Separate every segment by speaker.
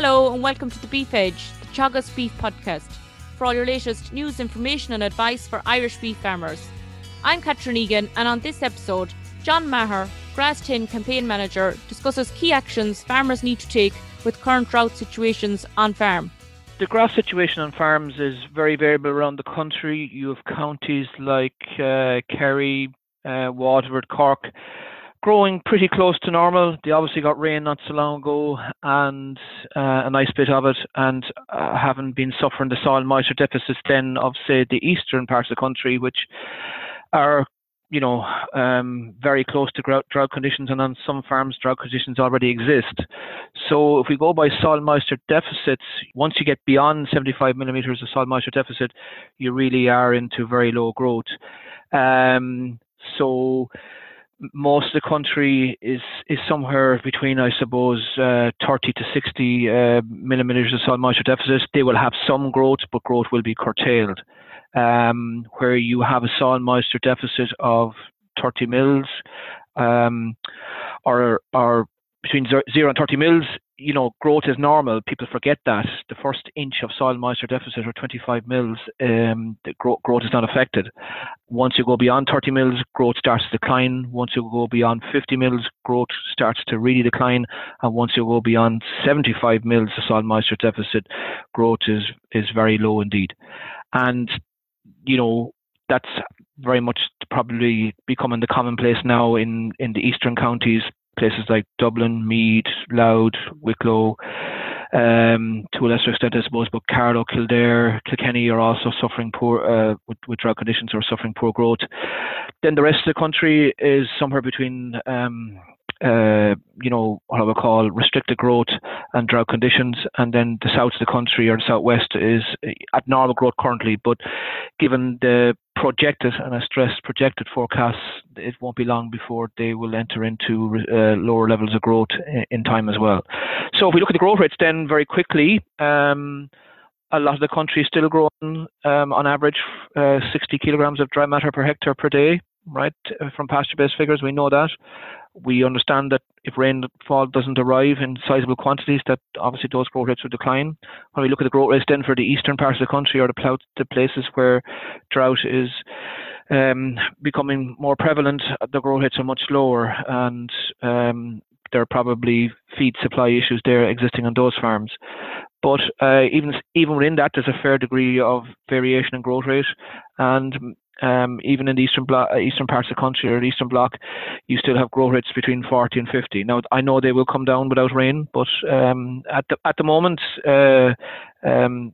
Speaker 1: Hello and welcome to the Beef Edge, the Teagasc Beef Podcast, for all your latest news, information, and advice for Irish beef farmers. I'm Catherine Egan, and on this episode, John Maher, Grass 10 campaign manager, discusses key actions farmers need to take with current drought situations on farm.
Speaker 2: The grass situation on farms is very variable around the country. You have counties like uh, Kerry, uh, Waterford, Cork, growing pretty close to normal. They obviously got rain not so long ago and uh, a nice bit of it, and uh, haven't been suffering the soil moisture deficits then of, say, the eastern parts of the country, which are you know, um, very close to drought, drought conditions, and on some farms, drought conditions already exist. So, if we go by soil moisture deficits, once you get beyond 75 millimeters of soil moisture deficit, you really are into very low growth. Um, so, most of the country is is somewhere between, I suppose, uh, 30 to 60 uh, millimeters of soil moisture deficit. They will have some growth, but growth will be curtailed um, where you have a soil moisture deficit of 30 mils um, or, or between 0 and 30 mils, you know, growth is normal. People forget that. The first inch of soil moisture deficit or 25 mils, um, the growth, growth is not affected. Once you go beyond 30 mils, growth starts to decline. Once you go beyond 50 mils, growth starts to really decline. And once you go beyond 75 mils of soil moisture deficit, growth is, is very low indeed. And you know, that's very much probably becoming the commonplace now in, in the eastern counties, places like Dublin, Meath, Louth, Wicklow, um, to a lesser extent, I suppose, but Carlow, Kildare, Kilkenny are also suffering poor uh, with, with drought conditions or suffering poor growth. Then the rest of the country is somewhere between um, uh, you know, what I would call restricted growth and drought conditions. And then the south of the country or the southwest is at normal growth currently. But given the projected, and I stress projected forecasts, it won't be long before they will enter into uh, lower levels of growth in, time as well. So if we look at the growth rates then very quickly, um, a lot of the country is still growing um, on average uh, 60 kilograms of dry matter per hectare per day right? From PastureBase figures, we know that. We understand that if rainfall doesn't arrive in sizable quantities, that obviously those growth rates will decline. When we look at the growth rates then for the eastern parts of the country or the, the places where drought is um, becoming more prevalent, the growth rates are much lower, and um, there are probably feed supply issues there existing on those farms. But uh, even even within that, there's a fair degree of variation in growth rate, and um, even in the eastern uh, eastern parts of the country or eastern block, you still have growth rates between 40 and 50. Now, I know they will come down without rain, but um, at the at the moment, uh, um,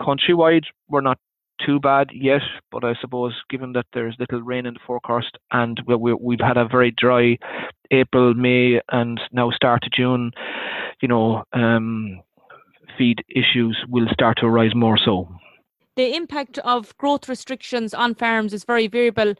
Speaker 2: countrywide, we're not too bad yet. But I suppose, given that there's little rain in the forecast, and we, we've had a very dry April, May, and now start of June, you know, um, feed issues will start to arise more so
Speaker 1: the impact of growth restrictions on farms is very variable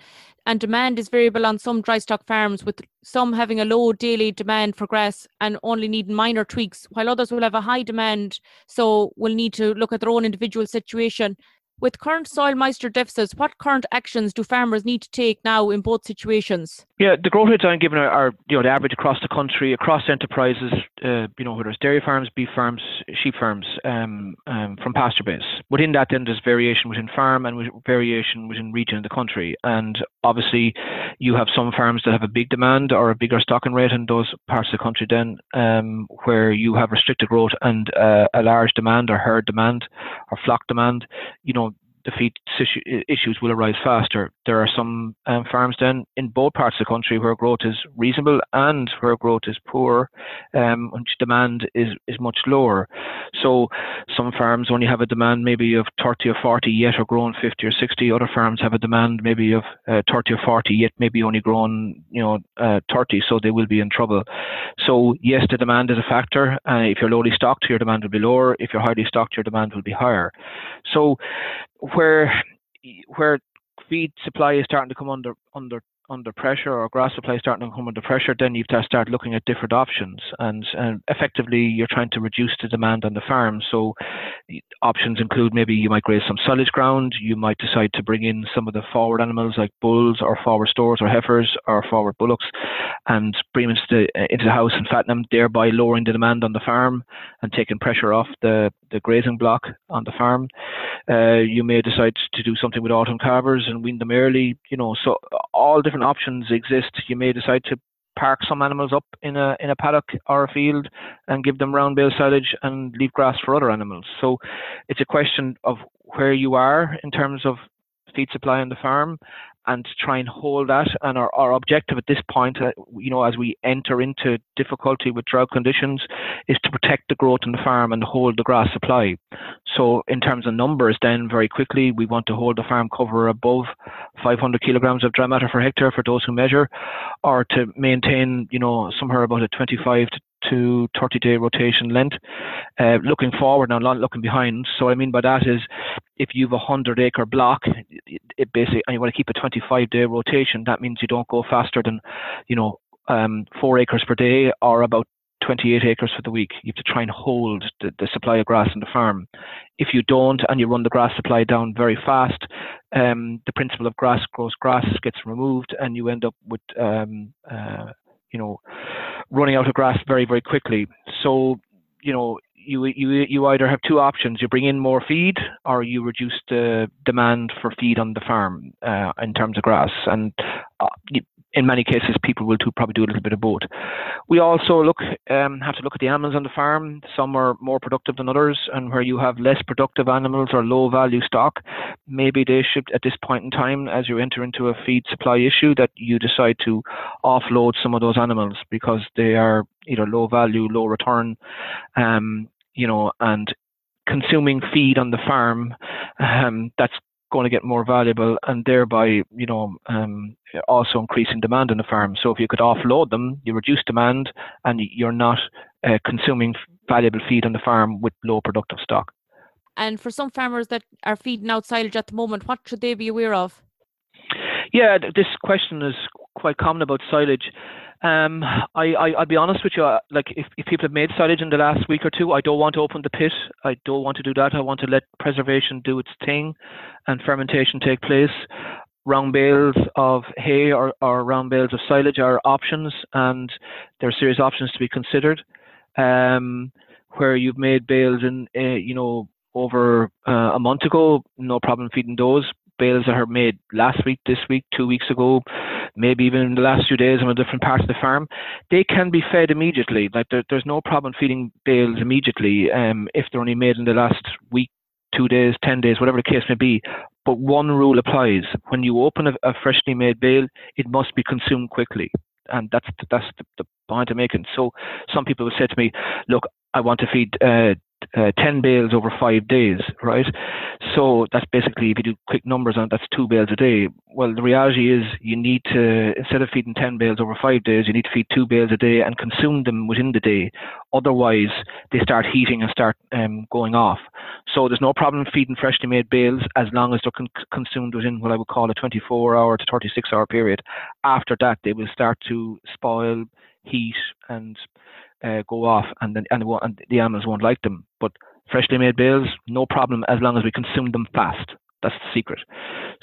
Speaker 1: and demand is variable on some dry stock farms with some having a low daily demand for grass and only needing minor tweaks while others will have a high demand so will need to look at their own individual situation with current soil moisture deficits, what current actions do farmers need to take now in both situations?
Speaker 2: Yeah, the growth rates I'm given are, are you know the average across the country, across enterprises. Uh, you know whether it's dairy farms, beef farms, sheep farms, um, um, from PastureBase. Within that, then there's variation within farm and variation within region of the country. And obviously, you have some farms that have a big demand or a bigger stocking rate in those parts of the country. Then um, where you have restricted growth and uh, a large demand or herd demand or flock demand, you know the feed issues will arise faster. There are some um, farms then in both parts of the country where growth is reasonable and where growth is poor, um, demand is, is much lower. So some farms only have a demand maybe of 30 or 40 yet are growing 50 or 60. Other farms have a demand maybe of uh, 30 or 40 yet maybe only growing you know uh, 30, so they will be in trouble. So yes, the demand is a factor. Uh, if you're lowly stocked, your demand will be lower. If you're highly stocked, your demand will be higher. So where where feed supply is starting to come under under under pressure or grass supply starting to come under pressure, then you have got to start looking at different options. And, and effectively, you're trying to reduce the demand on the farm. So options include maybe you might graze some silage ground. You might decide to bring in some of the forward animals like bulls or forward stores or heifers or forward bullocks and bring them into the, uh, into the house and fatten them, thereby lowering the demand on the farm and taking pressure off the, the grazing block on the farm. Uh, you may decide to do something with autumn calvers and wean them early. You know, so all different options exist. You may decide to park some animals up in a in a paddock or a field and give them round bale silage and leave grass for other animals. So it's a question of where you are in terms of feed supply on the farm and try and hold that. And our, our objective at this point, uh, you know, as we enter into difficulty with drought conditions, is to protect the growth on the farm and hold the grass supply. So, in terms of numbers, then very quickly, we want to hold the farm cover above 500 kilograms of dry matter per hectare for those who measure, or to maintain, you know, somewhere about a 25 to to 30 day rotation length. Uh, looking forward now, not looking behind. So I mean by that is if you have a 100 acre block, it, basically, and you want to keep a 25 day rotation, that means you don't go faster than, you know, um, four acres per day or about 28 acres for the week. You have to try and hold the, the supply of grass on the farm. If you don't and you run the grass supply down very fast, um, the principle of grass grows grass gets removed and you end up with, um, uh, you know, running out of grass very, very quickly. So, you know, you, you, you either have two options. You bring in more feed or you reduce the demand for feed on the farm uh, in terms of grass. And uh, in many cases, people will probably do a little bit of both. We also look um, have to look at the animals on the farm. Some are more productive than others, and where you have less productive animals or low value stock, maybe they should at this point in time, as you enter into a feed supply issue, that you decide to offload some of those animals because they are either low value, low return, um, you know, and consuming feed on the farm, um, that's going to get more valuable and thereby, you know, um, also increasing demand on the farm. So if you could offload them, you reduce demand and you're not uh, consuming valuable feed on the farm with low productive stock.
Speaker 1: And for some farmers that are feeding out silage at the moment, what should they be aware of?
Speaker 2: Yeah, this question is quite common about silage. Um, I, I, will be honest with you. Uh, like, if, if people have made silage in the last week or two, I don't want to open the pit. I don't want to do that. I want to let preservation do its thing, and fermentation take place. Round bales of hay or, or round bales of silage are options, and there are serious options to be considered. Um, where you've made bales in, uh, you know, over uh, a month ago, no problem feeding those. Bales that are made last week, this week, two weeks ago, maybe even in the last few days on a different part of the farm, they can be fed immediately. Like there, there's no problem feeding bales immediately um, if they're only made in the last week, two days, ten days, whatever the case may be. But one rule applies: when you open a, a freshly made bale, it must be consumed quickly, and that's that's the, the point I'm making. So some people will say to me, "Look, I want to feed uh, uh, 10 bales over five days, right? So that's basically, if you do quick numbers on it, that's two bales a day. Well, the reality is you need to, instead of feeding 10 bales over five days, you need to feed two bales a day and consume them within the day. Otherwise, they start heating and start um, going off. So there's no problem feeding freshly made bales as long as they're con- consumed within what I would call a 24 hour to 36 hour period. After that, they will start to spoil, heat, and uh, go off, and then and, and the animals won't like them. But freshly made bales, no problem as long as we consume them fast. That's the secret.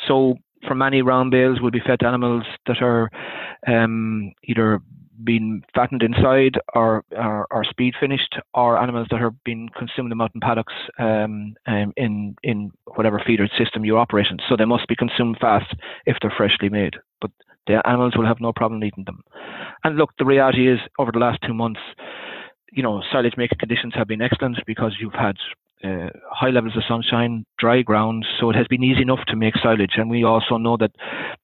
Speaker 2: So for many round bales we'll be fed to animals that are um, either being fattened inside or, or, or, speed finished, or animals that are being consumed out in paddocks um, um, in in whatever feeder system you're operating. So they must be consumed fast if they're freshly made. But the animals will have no problem eating them. And look, the reality is, over the last two months, you know, silage making conditions have been excellent because you've had uh, high levels of sunshine, dry ground, so it has been easy enough to make silage. And we also know that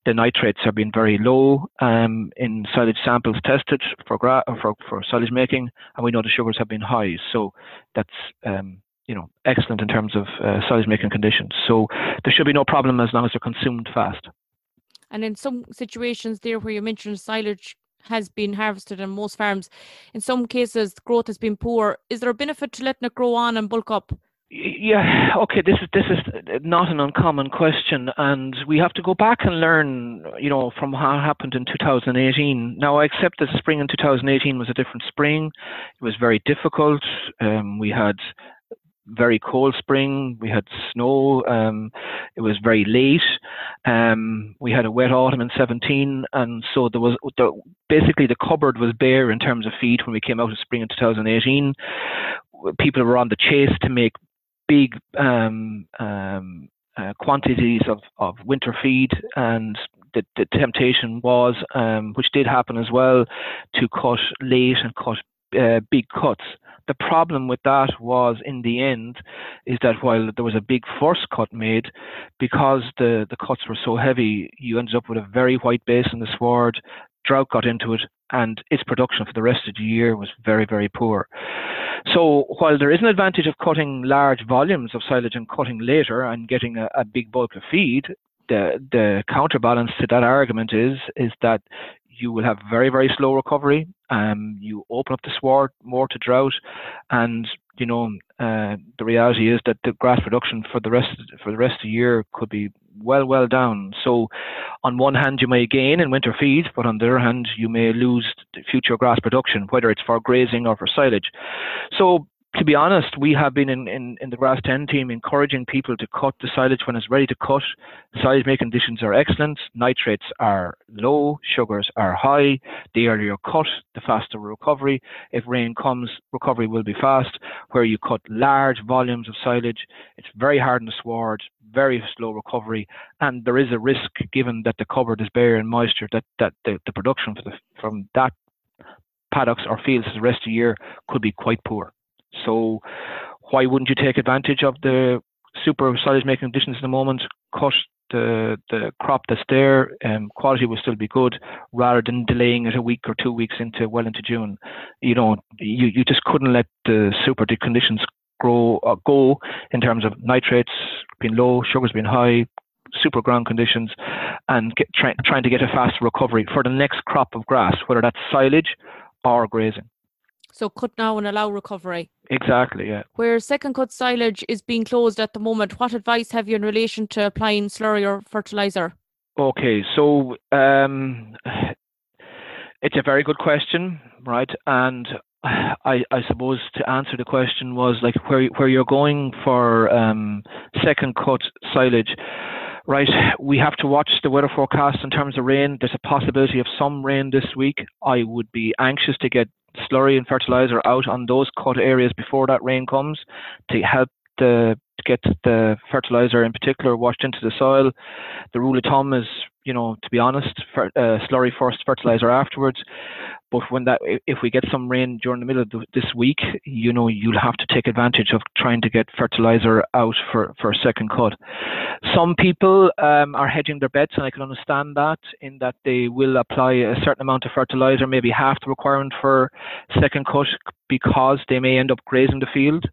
Speaker 2: the nitrates have been very low um, in silage samples tested for, gra- for for silage making, and we know the sugars have been high. So that's um, you know excellent in terms of uh, silage making conditions. So there should be no problem as long as they're consumed fast.
Speaker 1: And in some situations there where you mentioned silage has been harvested on most farms, in some cases growth has been poor. Is there a benefit to letting it grow on and bulk up?
Speaker 2: Yeah, okay. This is this is not an uncommon question, and we have to go back and learn, you know, from what happened in 2018. Now, I accept that the spring in 2018 was a different spring. It was very difficult. Um, we had very cold spring. We had snow. Um, it was very late. Um, we had a wet autumn in 17, and so there was the, basically the cupboard was bare in terms of feed when we came out of spring in 2018. People were on the chase to make big um, um, uh, quantities of, of winter feed, and the, the temptation was, um, which did happen as well, to cut late and cut uh, big cuts. The problem with that was, in the end, is that while there was a big first cut made, because the, the cuts were so heavy, you ended up with a very white base in the sward. Drought got into it, and its production for the rest of the year was very, very poor. So while there is an advantage of cutting large volumes of silage and cutting later and getting a, a big bulk of feed, the the counterbalance to that argument is is that you will have very very slow recovery. Um, you open up the sward more to drought, and you know uh, the reality is that the grass production for the rest for the rest of the year could be well well down. So on one hand you may gain in winter feed, but on the other hand you may lose future grass production, whether it's for grazing or for silage. So to be honest, we have been in, in, in the Grass 10 team encouraging people to cut the silage when it's ready to cut. Silage making conditions are excellent. Nitrates are low, sugars are high. The earlier you cut, the faster recovery. If rain comes, recovery will be fast. Where you cut large volumes of silage, it's very hard in the sward, very slow recovery, and there is a risk, given that the cupboard is bare and moisture, that, that the, the production the, from that paddocks or fields for the rest of the year could be quite poor. So why wouldn't you take advantage of the super silage making conditions in the moment, cut the the crop that's there, um, quality will still be good, rather than delaying it a week or two weeks into well into June. You know, you, you just couldn't let the super conditions grow uh, go in terms of nitrates being low, sugars being high, super ground conditions, and get, try, trying to get a fast recovery for the next crop of grass, whether that's silage or grazing.
Speaker 1: So cut now and allow recovery.
Speaker 2: Exactly, yeah.
Speaker 1: Where second cut silage is being closed at the moment, what advice have you in relation to applying slurry or fertilizer?
Speaker 2: Okay, so um, it's a very good question, right? And I, I suppose to answer the question was like where where you're going for um, second cut silage right, we have to watch the weather forecast in terms of rain. There's a possibility of some rain this week. I would be anxious to get slurry and fertilizer out on those cut areas before that rain comes to help the get the fertilizer in particular washed into the soil. The rule of thumb is, you know, to be honest, uh, slurry first, fertilizer afterwards. But when that, if we get some rain during the middle of the, this week, you know, you'll have to take advantage of trying to get fertilizer out for, for a second cut. Some people um, are hedging their bets, and I can understand that in that they will apply a certain amount of fertilizer, maybe half the requirement for second cut, because they may end up grazing the field.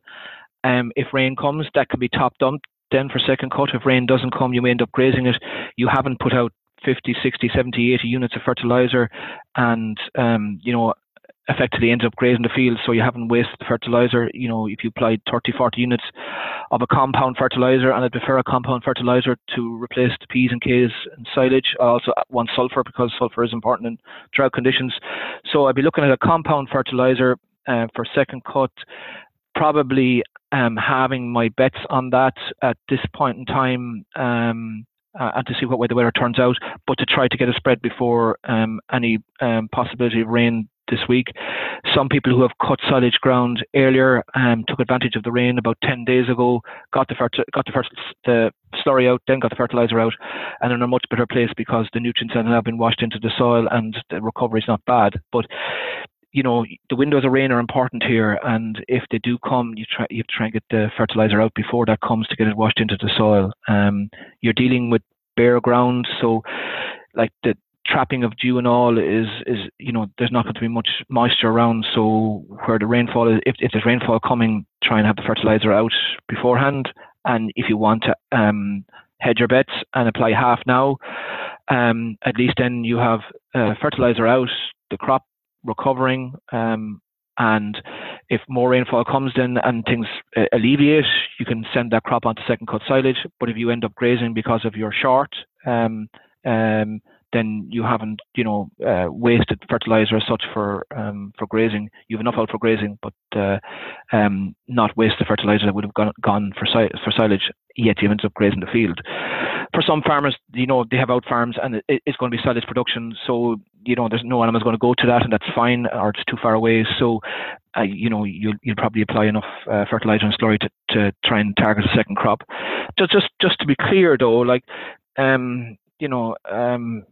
Speaker 2: Um, if rain comes, that can be topped up then for second cut. If rain doesn't come, you may end up grazing it. You haven't put out 50, 60, 70, 80 units of fertilizer and, um, you know, effectively ends up grazing the field so you haven't wasted the fertilizer you know if you applied 30 40 units of a compound fertilizer and i prefer a compound fertilizer to replace the p's and k's and silage i also want sulfur because sulfur is important in drought conditions so i'd be looking at a compound fertilizer uh, for second cut probably um, having my bets on that at this point in time um, uh, and to see what way the weather turns out, but to try to get a spread before um, any um, possibility of rain this week. Some people who have cut silage ground earlier um, took advantage of the rain about 10 days ago, got the, ferti- got the, first, the slurry out, then got the fertilizer out, and are in a much better place because the nutrients have now been washed into the soil and the recovery is not bad. But you know the windows of rain are important here, and if they do come, you try you try and get the fertilizer out before that comes to get it washed into the soil. Um, you're dealing with bare ground, so like the trapping of dew and all is is you know there's not going to be much moisture around. So where the rainfall is, if if there's rainfall coming, try and have the fertilizer out beforehand. And if you want to um, hedge your bets and apply half now, um, at least then you have uh, fertilizer out. The crop recovering, um, And if more rainfall comes in and things uh, alleviate, you can send that crop onto second cut silage. But if you end up grazing because of your short, um, um, then you haven't, you know, uh, wasted fertilizer as such for um, for grazing. You have enough out for grazing, but uh, um, not waste the fertilizer that would have gone, gone for si- for silage. Yet you end up grazing the field. For some farmers, you know, they have out farms and it, it's going to be silage production, so you know, there's no animals going to go to that, and that's fine, or it's too far away. So, uh, you know, you'll you'll probably apply enough uh, fertilizer and slurry to, to try and target a second crop. Just just just to be clear though, like um, you know, um,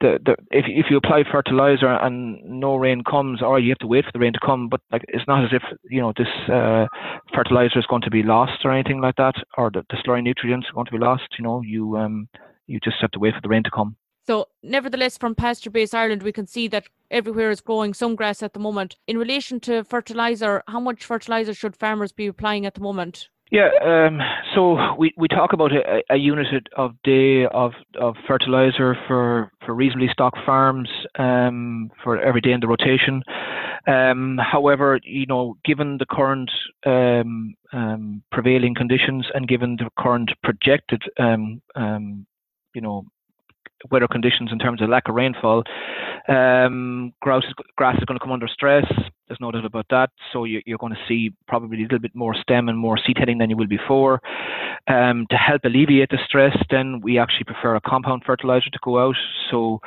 Speaker 2: the, the if if you apply fertilizer and no rain comes, or you have to wait for the rain to come, but like it's not as if you know this uh, fertilizer is going to be lost or anything like that, or the, the slurry nutrients are going to be lost. You know, you um you just have to wait for the rain to come.
Speaker 1: So, nevertheless, from PastureBase Ireland, we can see that everywhere is growing some grass at the moment. In relation to fertilizer, how much fertilizer should farmers be applying at the moment?
Speaker 2: Yeah, um, so we, we talk about a, a unit of day of, of fertilizer for, for reasonably stocked farms um, for every day in the rotation. Um, however, you know, given the current um, um, prevailing conditions and given the current projected, um, you know, weather conditions in terms of lack of rainfall, um, grass, grass is going to come under stress. There's no doubt about that. So you, are going to see probably a little bit more stem and more seed heading than you will before. Um, to help alleviate the stress, then we actually prefer a compound fertilizer to go out. So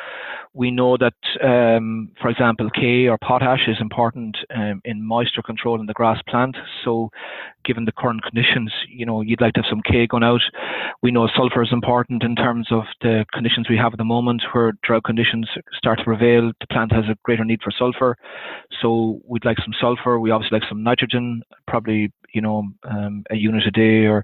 Speaker 2: we know that, um, for example, K or potash is important um, in moisture control in the grass plant. So given the current conditions, you know, you'd like to have some K going out. We know sulfur is important in terms of the conditions we have at the moment where drought conditions start to prevail. The plant has a greater need for sulfur. So we'd like some sulfur. We obviously like some nitrogen, probably, you know, um, a unit a day or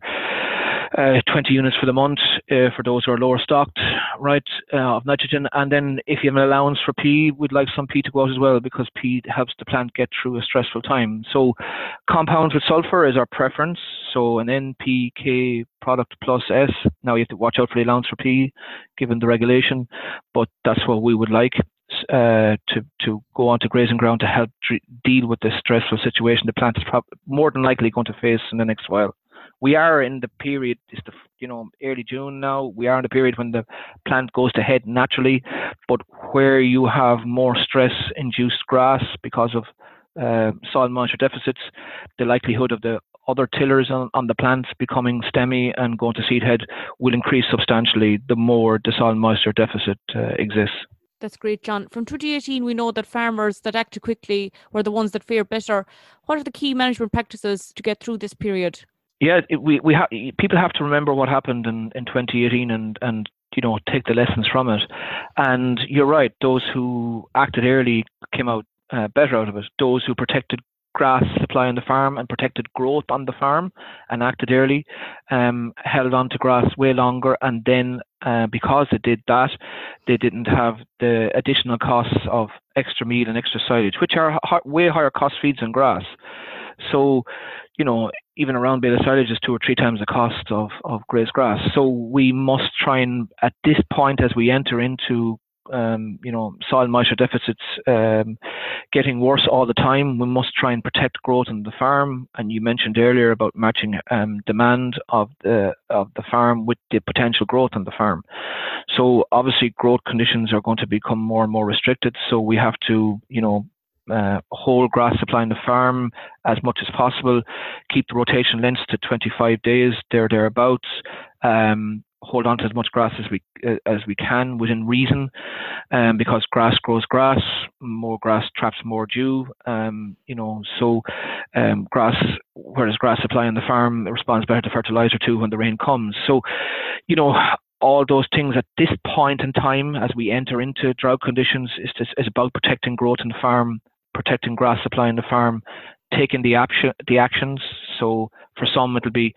Speaker 2: uh, 20 units for the month uh, for those who are lower stocked, right, uh, of nitrogen. And then if you have an allowance for P, we'd like some P to go out as well because P helps the plant get through a stressful time. So compounds with sulfur is our preference. So an NPK product plus S. Now you have to watch out for the allowance for P given the regulation, but that's what we would like. Uh, to to go onto grazing ground to help deal with this stressful situation the plant is prob- more than likely going to face in the next while we are in the period, it's the you know early June now. We are in the period when the plant goes to head naturally, but where you have more stress-induced grass because of uh, soil moisture deficits, the likelihood of the other tillers on, on, the plants becoming stemmy and going to seed head will increase substantially the more the soil moisture deficit uh, exists.
Speaker 1: That's great, John. From 2018, we know that farmers that acted quickly were the ones that fared better. What are the key management practices to get through this period?
Speaker 2: yeah, it, we we ha- people have to remember what happened in, in 2018 and and you know take the lessons from it. And you're right; those who acted early came out uh, better out of it. Those who protected grass supply on the farm and protected growth on the farm and acted early, um, held on to grass way longer, and then uh, because they did that, they didn't have the additional costs of extra meal and extra silage, which are way higher cost feeds than grass. So, you know, even around bale of silage is two or three times the cost of, of grazed grass. So we must try and, at this point, as we enter into um, you know, soil moisture deficits um, getting worse all the time. We must try and protect growth on the farm. And you mentioned earlier about matching um, demand of the of the farm with the potential growth on the farm. So obviously, growth conditions are going to become more and more restricted. So we have to, you know, uh, whole grass supply in the farm as much as possible. Keep the rotation lengths to 25 days, there thereabouts. Um, hold on to as much grass as we uh, as we can within reason, um, because grass grows grass. More grass traps more dew. Um, you know, so um, grass, whereas grass supply on the farm responds better to fertilizer too when the rain comes. So, you know, all those things at this point in time, as we enter into drought conditions, is, is about protecting growth in the farm protecting grass supply in the farm, taking the action the actions. So for some, it'll be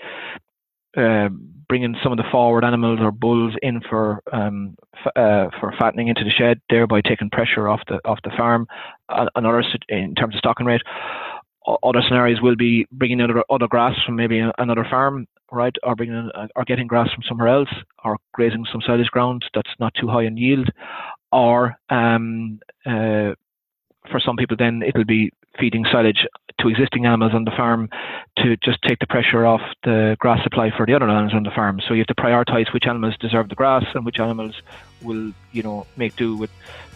Speaker 2: uh, bringing some of the forward animals or bulls in for um, f- uh, for fattening into the shed, thereby taking pressure off the off the farm. Another in terms of stocking rate. Other scenarios will be bringing in other, other grass from maybe another farm, right, or bringing in, or getting grass from somewhere else, or grazing some silage ground that's not too high in yield, or um, uh, for some people, then it'll be feeding silage to existing animals on the farm to just take the pressure off the grass supply for the other animals on the farm. So you have to prioritise which animals deserve the grass and which animals will, you know, make do with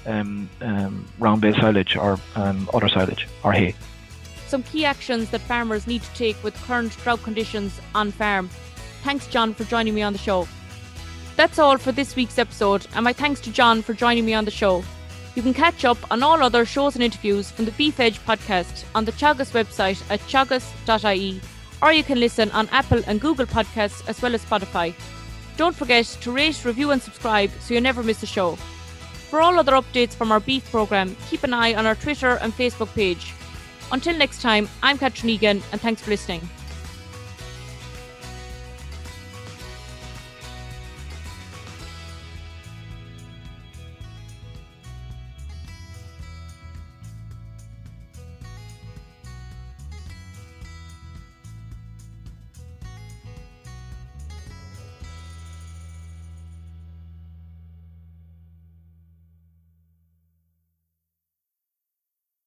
Speaker 2: um, um, round bale silage or um, other silage or hay.
Speaker 1: Some key actions that farmers need to take with current drought conditions on farm. Thanks, John, for joining me on the show. That's all for this week's episode, and my thanks to John for joining me on the show. You can catch up on all other shows and interviews from the Beef Edge podcast on the Teagasc website at teagasc.ie, or you can listen on Apple and Google podcasts as well as Spotify. Don't forget to rate, review, and subscribe so you never miss a show. For all other updates from our beef programme, keep an eye on our Twitter and Facebook page. Until next time, I'm Catherine Egan, and thanks for listening.